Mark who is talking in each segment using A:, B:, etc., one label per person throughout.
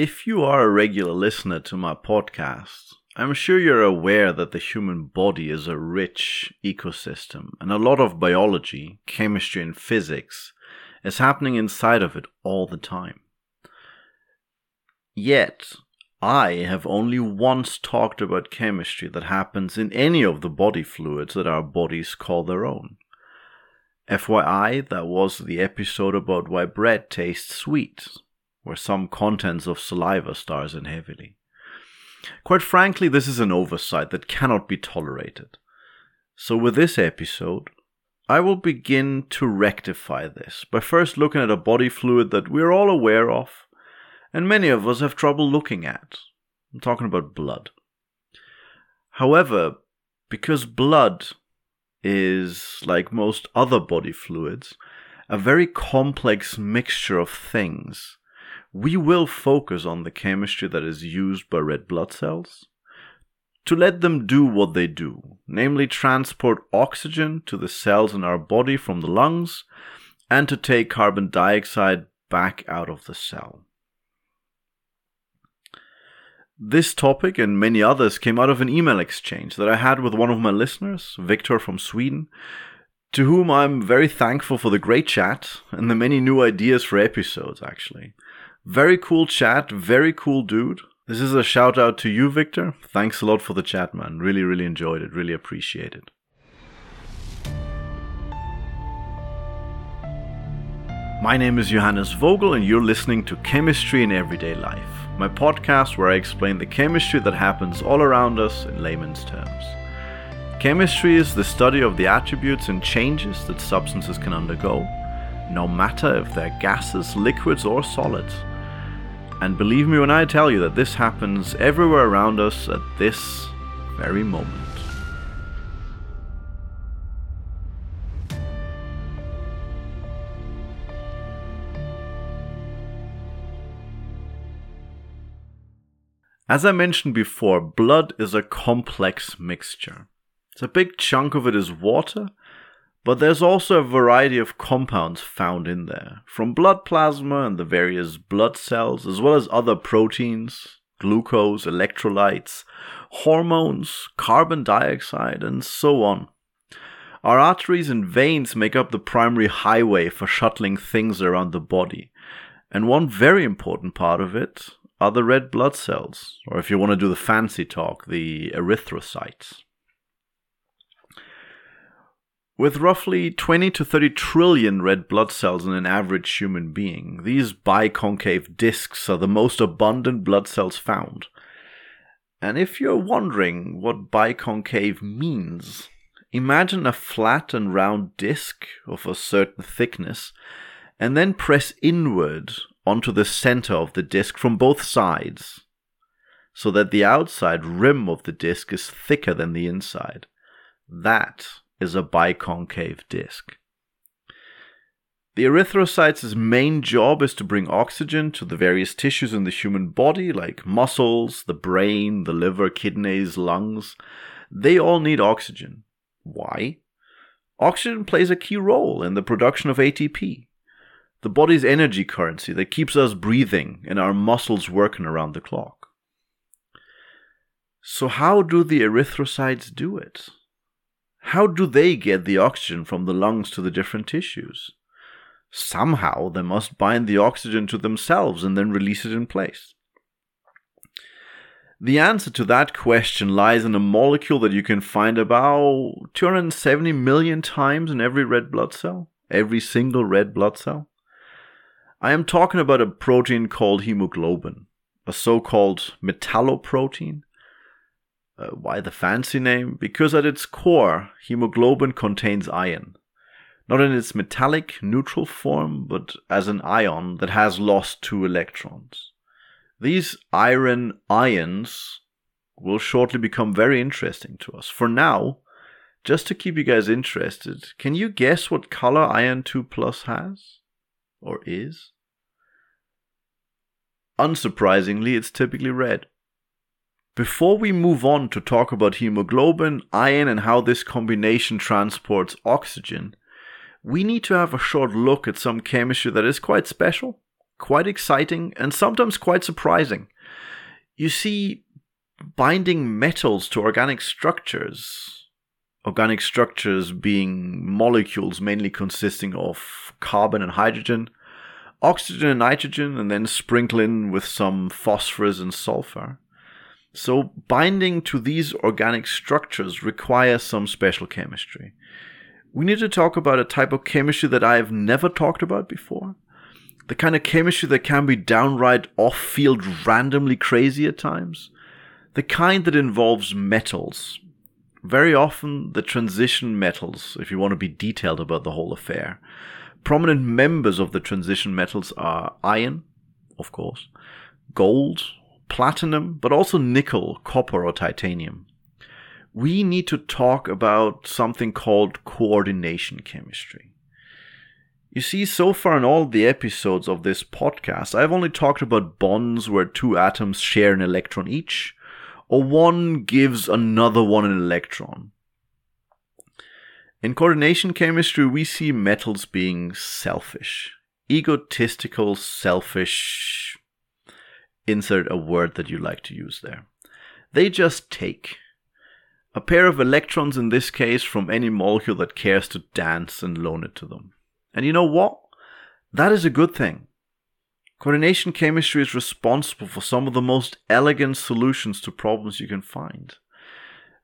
A: If you are a regular listener to my podcast, I'm sure you're aware that the human body is a rich ecosystem, and a lot of biology, chemistry, and physics is happening inside of it all the time. Yet, I have only once talked about chemistry that happens in any of the body fluids that our bodies call their own. FYI, that was the episode about why bread tastes sweet, where some contents of saliva stars in heavily. Quite frankly, this is an oversight that cannot be tolerated. So, with this episode, I will begin to rectify this by first looking at a body fluid that we're all aware of, and many of us have trouble looking at. I'm talking about blood. However, because blood is, like most other body fluids, a very complex mixture of things we will focus on the chemistry that is used by red blood cells to let them do what they do, namely transport oxygen to the cells in our body from the lungs and to take carbon dioxide back out of the cell. This topic and many others came out of an email exchange that I had with one of my listeners, Victor from Sweden, to whom I'm very thankful for the great chat and the many new ideas for episodes, actually. Very cool chat, very cool dude. This is a shout out to you, Victor. Thanks a lot for the chat, man. Really, really enjoyed it. Really appreciate it. My name is Johannes Vogel, and you're listening to Chemistry in Everyday Life, my podcast where I explain the chemistry that happens all around us in layman's terms. Chemistry is the study of the attributes and changes that substances can undergo, no matter if they're gases, liquids, or solids. And believe me when I tell you that this happens everywhere around us at this very moment. As I mentioned before, blood is a complex mixture. a big chunk of it is water, but there's also a variety of compounds found in there, from blood plasma and the various blood cells, as well as other proteins, glucose, electrolytes, hormones, carbon dioxide, and so on. Our arteries and veins make up the primary highway for shuttling things around the body. And one very important part of it are the red blood cells, or if you want to do the fancy talk, the erythrocytes. With roughly 20 to 30 trillion red blood cells in an average human being, these biconcave discs are the most abundant blood cells found. And if you're wondering what biconcave means, imagine a flat and round disc of a certain thickness, and then press inward onto the center of the disc from both sides, so that the outside rim of the disc is thicker than the inside. That is a biconcave disc. The erythrocytes' main job is to bring oxygen to the various tissues in the human body, like muscles, the brain, the liver, kidneys, lungs. They all need oxygen. Why? Oxygen plays a key role in the production of ATP, the body's energy currency that keeps us breathing and our muscles working around the clock. So, how do the erythrocytes do it? How do they get the oxygen from the lungs to the different tissues? Somehow they must bind the oxygen to themselves and then release it in place. The answer to that question lies in a molecule that you can find about 270 million times in every red blood cell, every single red blood cell. I am talking about a protein called hemoglobin, a so called metalloprotein uh, why the fancy name? Because at its core, hemoglobin contains iron. Not in its metallic neutral form, but as an ion that has lost two electrons. These iron ions will shortly become very interesting to us. For now, just to keep you guys interested, can you guess what color iron 2 plus has? Or is? Unsurprisingly, it's typically red. Before we move on to talk about hemoglobin, iron, and how this combination transports oxygen, we need to have a short look at some chemistry that is quite special, quite exciting and sometimes quite surprising. You see, binding metals to organic structures, organic structures being molecules mainly consisting of carbon and hydrogen, oxygen and nitrogen, and then sprinkle in with some phosphorus and sulfur. So, binding to these organic structures requires some special chemistry. We need to talk about a type of chemistry that I have never talked about before. The kind of chemistry that can be downright off field, randomly crazy at times. The kind that involves metals. Very often, the transition metals, if you want to be detailed about the whole affair. Prominent members of the transition metals are iron, of course, gold, platinum, but also nickel, copper, or titanium. We need to talk about something called coordination chemistry. You see, so far in all the episodes of this podcast, I've only talked about bonds where two atoms share an electron each, or one gives another one an electron. In coordination chemistry, we see metals being selfish, egotistical, selfish. Insert a word that you like to use there. They just take. A pair of electrons, in this case, from any molecule that cares to dance and loan it to them. And you know what? That is a good thing. Coordination chemistry is responsible for some of the most elegant solutions to problems you can find.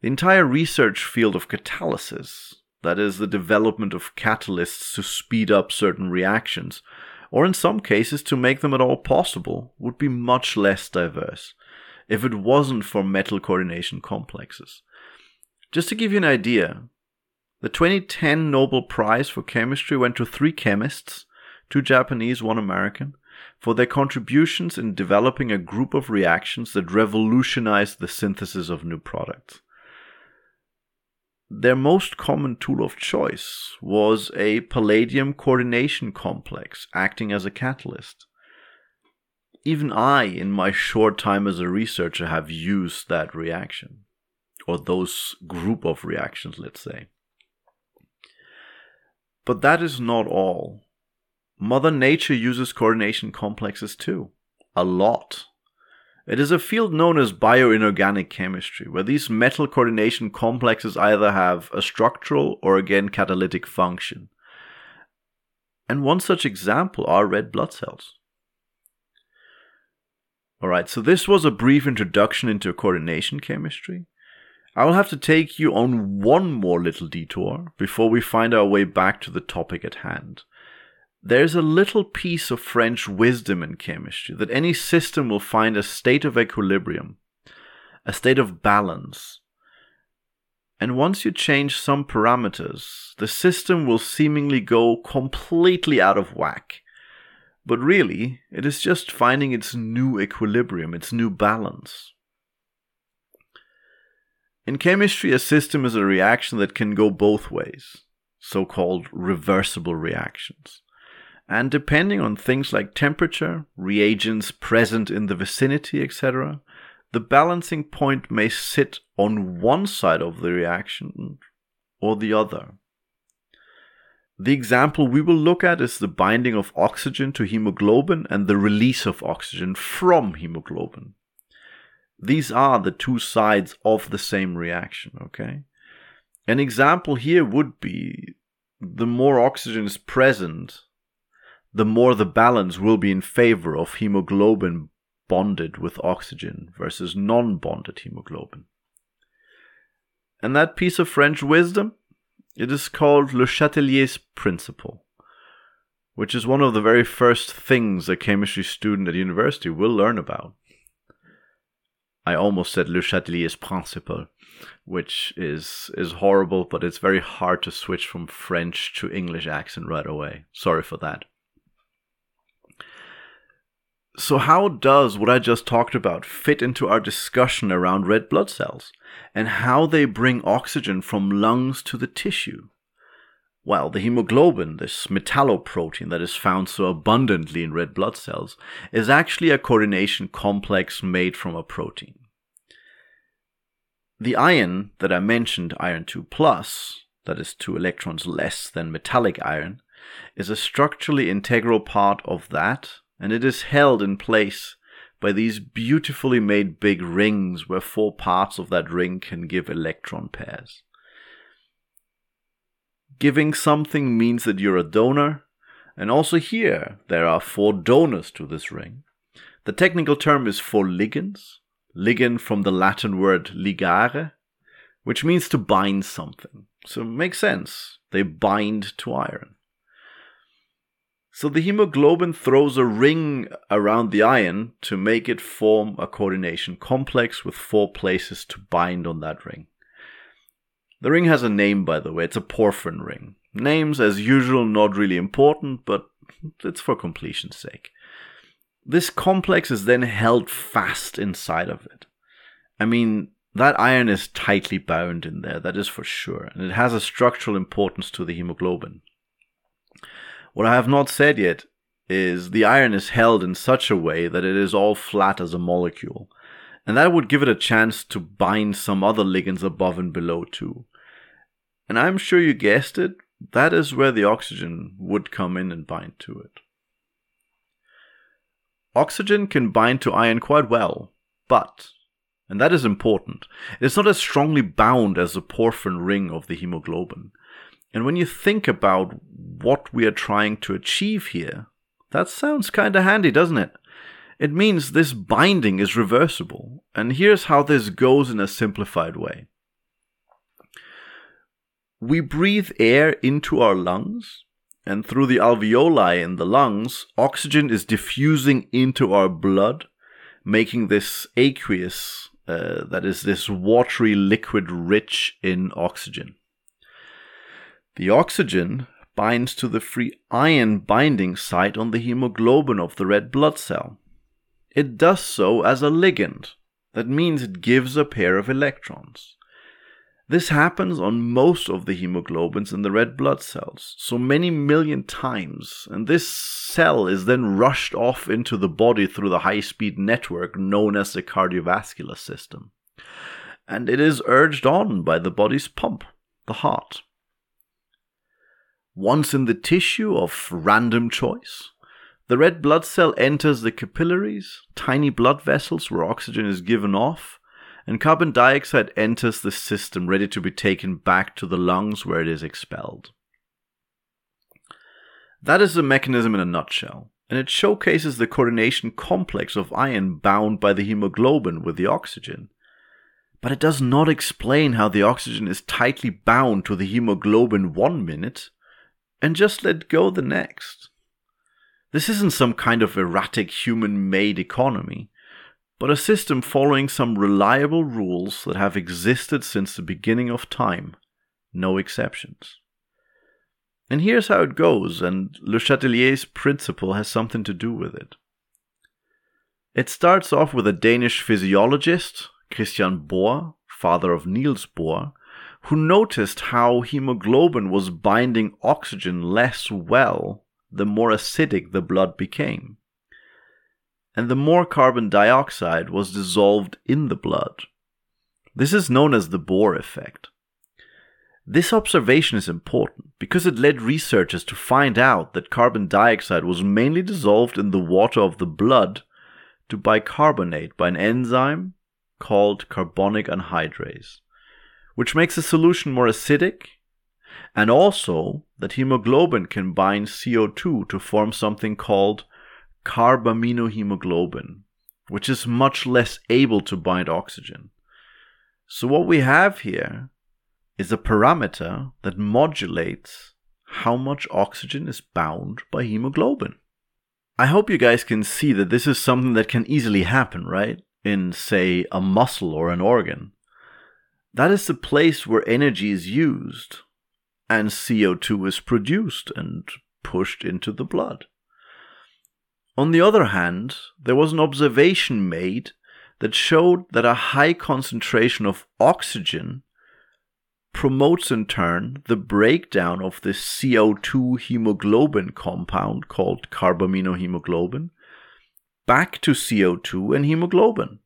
A: The entire research field of catalysis, that is, the development of catalysts to speed up certain reactions, or in some cases to make them at all possible, would be much less diverse if it wasn't for metal coordination complexes. Just to give you an idea, the 2010 Nobel Prize for Chemistry went to three chemists, two Japanese, one American, for their contributions in developing a group of reactions that revolutionized the synthesis of new products. Their most common tool of choice was a palladium coordination complex acting as a catalyst. Even I, in my short time as a researcher, have used that reaction, or those group of reactions, let's say. But that is not all. Mother Nature uses coordination complexes too. A lot. It is a field known as bioinorganic chemistry, where these metal coordination complexes either have a structural or again catalytic function. And one such example are red blood cells. Alright, so this was a brief introduction into coordination chemistry. I will have to take you on one more little detour before we find our way back to the topic at hand. There's a little piece of French wisdom in chemistry that any system will find a state of equilibrium, a state of balance. And once you change some parameters, the system will seemingly go completely out of whack. But really, it is just finding its new equilibrium, its new balance. In chemistry, a system is a reaction that can go both ways, so called reversible reactions and depending on things like temperature, reagents present in the vicinity, etc., the balancing point may sit on one side of the reaction or the other. The example we will look at is the binding of oxygen to hemoglobin and the release of oxygen from hemoglobin. These are the two sides of the same reaction, okay? An example here would be the more oxygen is present the more the balance will be in favor of hemoglobin bonded with oxygen versus non bonded hemoglobin. And that piece of French wisdom, it is called Le Chatelier's principle, which is one of the very first things a chemistry student at university will learn about. I almost said Le Chatelier's principle, which is is horrible, but it's very hard to switch from French to English accent right away. Sorry for that. So, how does what I just talked about fit into our discussion around red blood cells and how they bring oxygen from lungs to the tissue? Well, the hemoglobin, this metalloprotein that is found so abundantly in red blood cells, is actually a coordination complex made from a protein. The iron that I mentioned, iron 2 plus, that is two electrons less than metallic iron, is a structurally integral part of that and it is held in place by these beautifully made big rings where four parts of that ring can give electron pairs. Giving something means that you're a donor, and also here there are four donors to this ring. The technical term is for ligands, ligand from the Latin word ligare, which means to bind something. So it makes sense. They bind to iron. So the hemoglobin throws a ring around the iron to make it form a coordination complex with four places to bind on that ring. The ring has a name, by the way. It's a porphyrin ring. Names, as usual, not really important, but it's for completion's sake. This complex is then held fast inside of it. I mean, that iron is tightly bound in there, that is for sure, and it has a structural importance to the hemoglobin. What I have not said yet is the iron is held in such a way that it is all flat as a molecule, and that would give it a chance to bind some other ligands above and below too. And I'm sure you guessed it, that is where the oxygen would come in and bind to it. Oxygen can bind to iron quite well, but, and that is important, it is not as strongly bound as the porphyrin ring of the hemoglobin. And when you think about what we are trying to achieve here, that sounds kinda handy, doesn't it? It means this binding is reversible, and here's how this goes in a simplified way. We breathe air into our lungs, and through the alveoli in the lungs, oxygen is diffusing into our blood, making this aqueous, uh, that is, this watery liquid rich in oxygen. The oxygen binds to the free iron binding site on the hemoglobin of the red blood cell. It does so as a ligand. That means it gives a pair of electrons. This happens on most of the hemoglobins in the red blood cells, so many million times, and this cell is then rushed off into the body through the high speed network known as the cardiovascular system. And it is urged on by the body's pump, the heart. Once in the tissue of random choice, the red blood cell enters the capillaries, tiny blood vessels where oxygen is given off, and carbon dioxide enters the system ready to be taken back to the lungs where it is expelled. That is the mechanism in a nutshell, and it showcases the coordination complex of iron bound by the hemoglobin with the oxygen. But it does not explain how the oxygen is tightly bound to the hemoglobin one minute and just let go the next. This isn't some kind of erratic human made economy but a system following some reliable rules that have existed since the beginning of time, no exceptions. And here's how it goes, and Le Chatelier's principle has something to do with it. It starts off with a Danish physiologist, Christian Bohr, father of Niels Bohr, who noticed how hemoglobin was binding oxygen less well the more acidic the blood became and the more carbon dioxide was dissolved in the blood. This is known as the Bohr effect. This observation is important because it led researchers to find out that carbon dioxide was mainly dissolved in the water of the blood to bicarbonate by an enzyme called carbonic anhydrase, which makes the solution more acidic, and also that hemoglobin can bind CO2 to form something called carbaminohemoglobin, which is much less able to bind oxygen. So, what we have here is a parameter that modulates how much oxygen is bound by hemoglobin. I hope you guys can see that this is something that can easily happen, right? In, say, a muscle or an organ. That is the place where energy is used and CO2 is produced and pushed into the blood. On the other hand, there was an observation made that showed that a high concentration of oxygen promotes in turn the breakdown of this CO2 hemoglobin compound called carbaminohemoglobin back to CO2 and hemoglobin,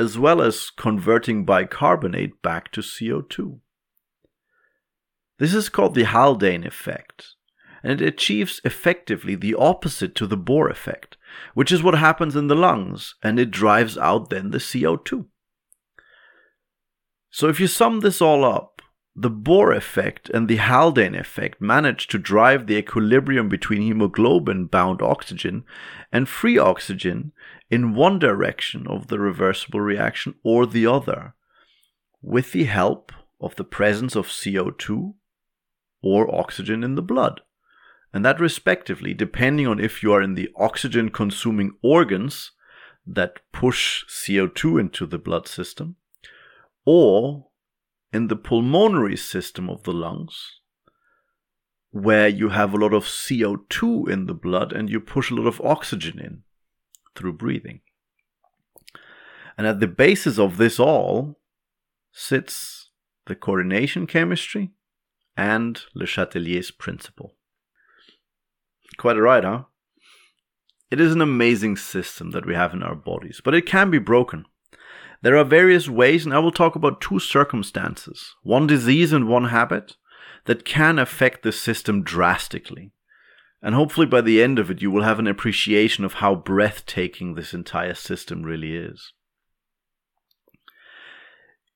A: as well as converting bicarbonate back to CO2. This is called the Haldane effect, and it achieves effectively the opposite to the Bohr effect, which is what happens in the lungs, and it drives out then the CO2. So if you sum this all up, the Bohr effect and the Haldane effect manage to drive the equilibrium between hemoglobin bound oxygen and free oxygen in one direction of the reversible reaction or the other, with the help of the presence of CO2 or oxygen in the blood. And that respectively, depending on if you are in the oxygen consuming organs that push CO2 into the blood system, or in the pulmonary system of the lungs, where you have a lot of CO2 in the blood and you push a lot of oxygen in through breathing. And at the basis of this all sits the coordination chemistry and Le Chatelier's principle. Quite right, huh? It is an amazing system that we have in our bodies, but it can be broken. There are various ways, and I will talk about two circumstances one disease and one habit that can affect the system drastically. And hopefully, by the end of it, you will have an appreciation of how breathtaking this entire system really is.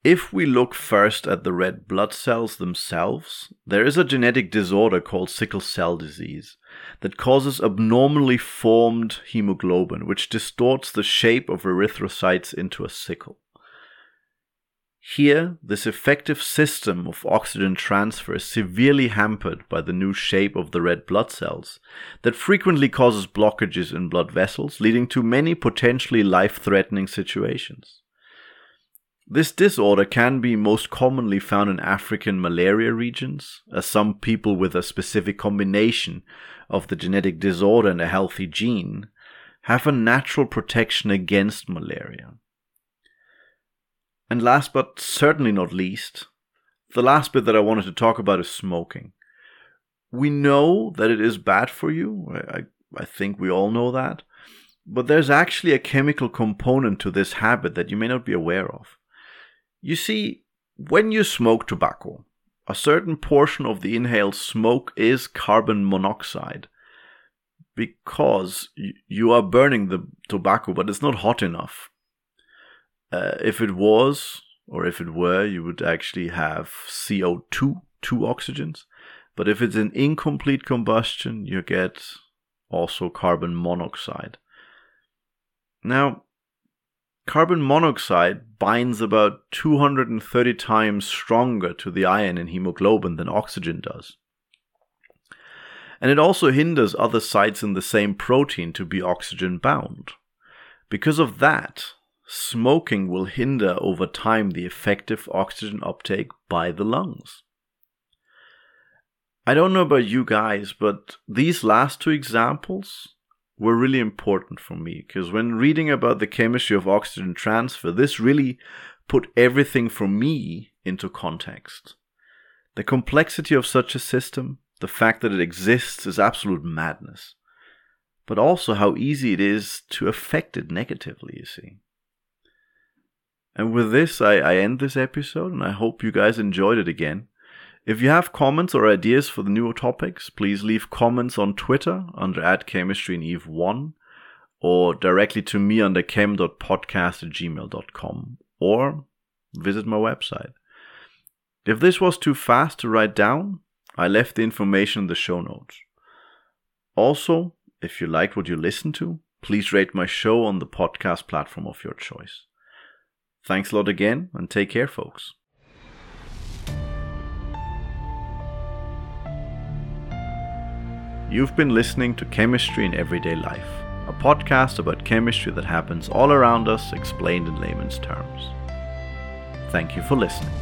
A: If we look first at the red blood cells themselves, there is a genetic disorder called sickle cell disease that causes abnormally formed hemoglobin, which distorts the shape of erythrocytes into a sickle. Here, this effective system of oxygen transfer is severely hampered by the new shape of the red blood cells that frequently causes blockages in blood vessels, leading to many potentially life threatening situations. This disorder can be most commonly found in African malaria regions, as some people with a specific combination of the genetic disorder and a healthy gene have a natural protection against malaria. And last but certainly not least, the last bit that I wanted to talk about is smoking. We know that it is bad for you. I, I think we all know that. But there's actually a chemical component to this habit that you may not be aware of. You see, when you smoke tobacco, a certain portion of the inhaled smoke is carbon monoxide because you are burning the tobacco, but it's not hot enough. Uh, if it was, or if it were, you would actually have CO2, two oxygens. But if it's an incomplete combustion, you get also carbon monoxide. Now, Carbon monoxide binds about 230 times stronger to the iron in hemoglobin than oxygen does. And it also hinders other sites in the same protein to be oxygen bound. Because of that, smoking will hinder over time the effective oxygen uptake by the lungs. I don't know about you guys, but these last two examples were really important for me because when reading about the chemistry of oxygen transfer, this really put everything for me into context. The complexity of such a system, the fact that it exists, is absolute madness. But also how easy it is to affect it negatively, you see. And with this, I, I end this episode, and I hope you guys enjoyed it again. If you have comments or ideas for the newer topics, please leave comments on Twitter under at chemistry and eve1 or directly to me under chem.podcast at gmail.com or visit my website. If this was too fast to write down, I left the information in the show notes. Also, if you liked what you listened to, please rate my show on the podcast platform of your choice. Thanks a lot again, and take care, folks. You've been listening to Chemistry in Everyday Life, a podcast about chemistry that happens all around us, explained in layman's terms. Thank you for listening.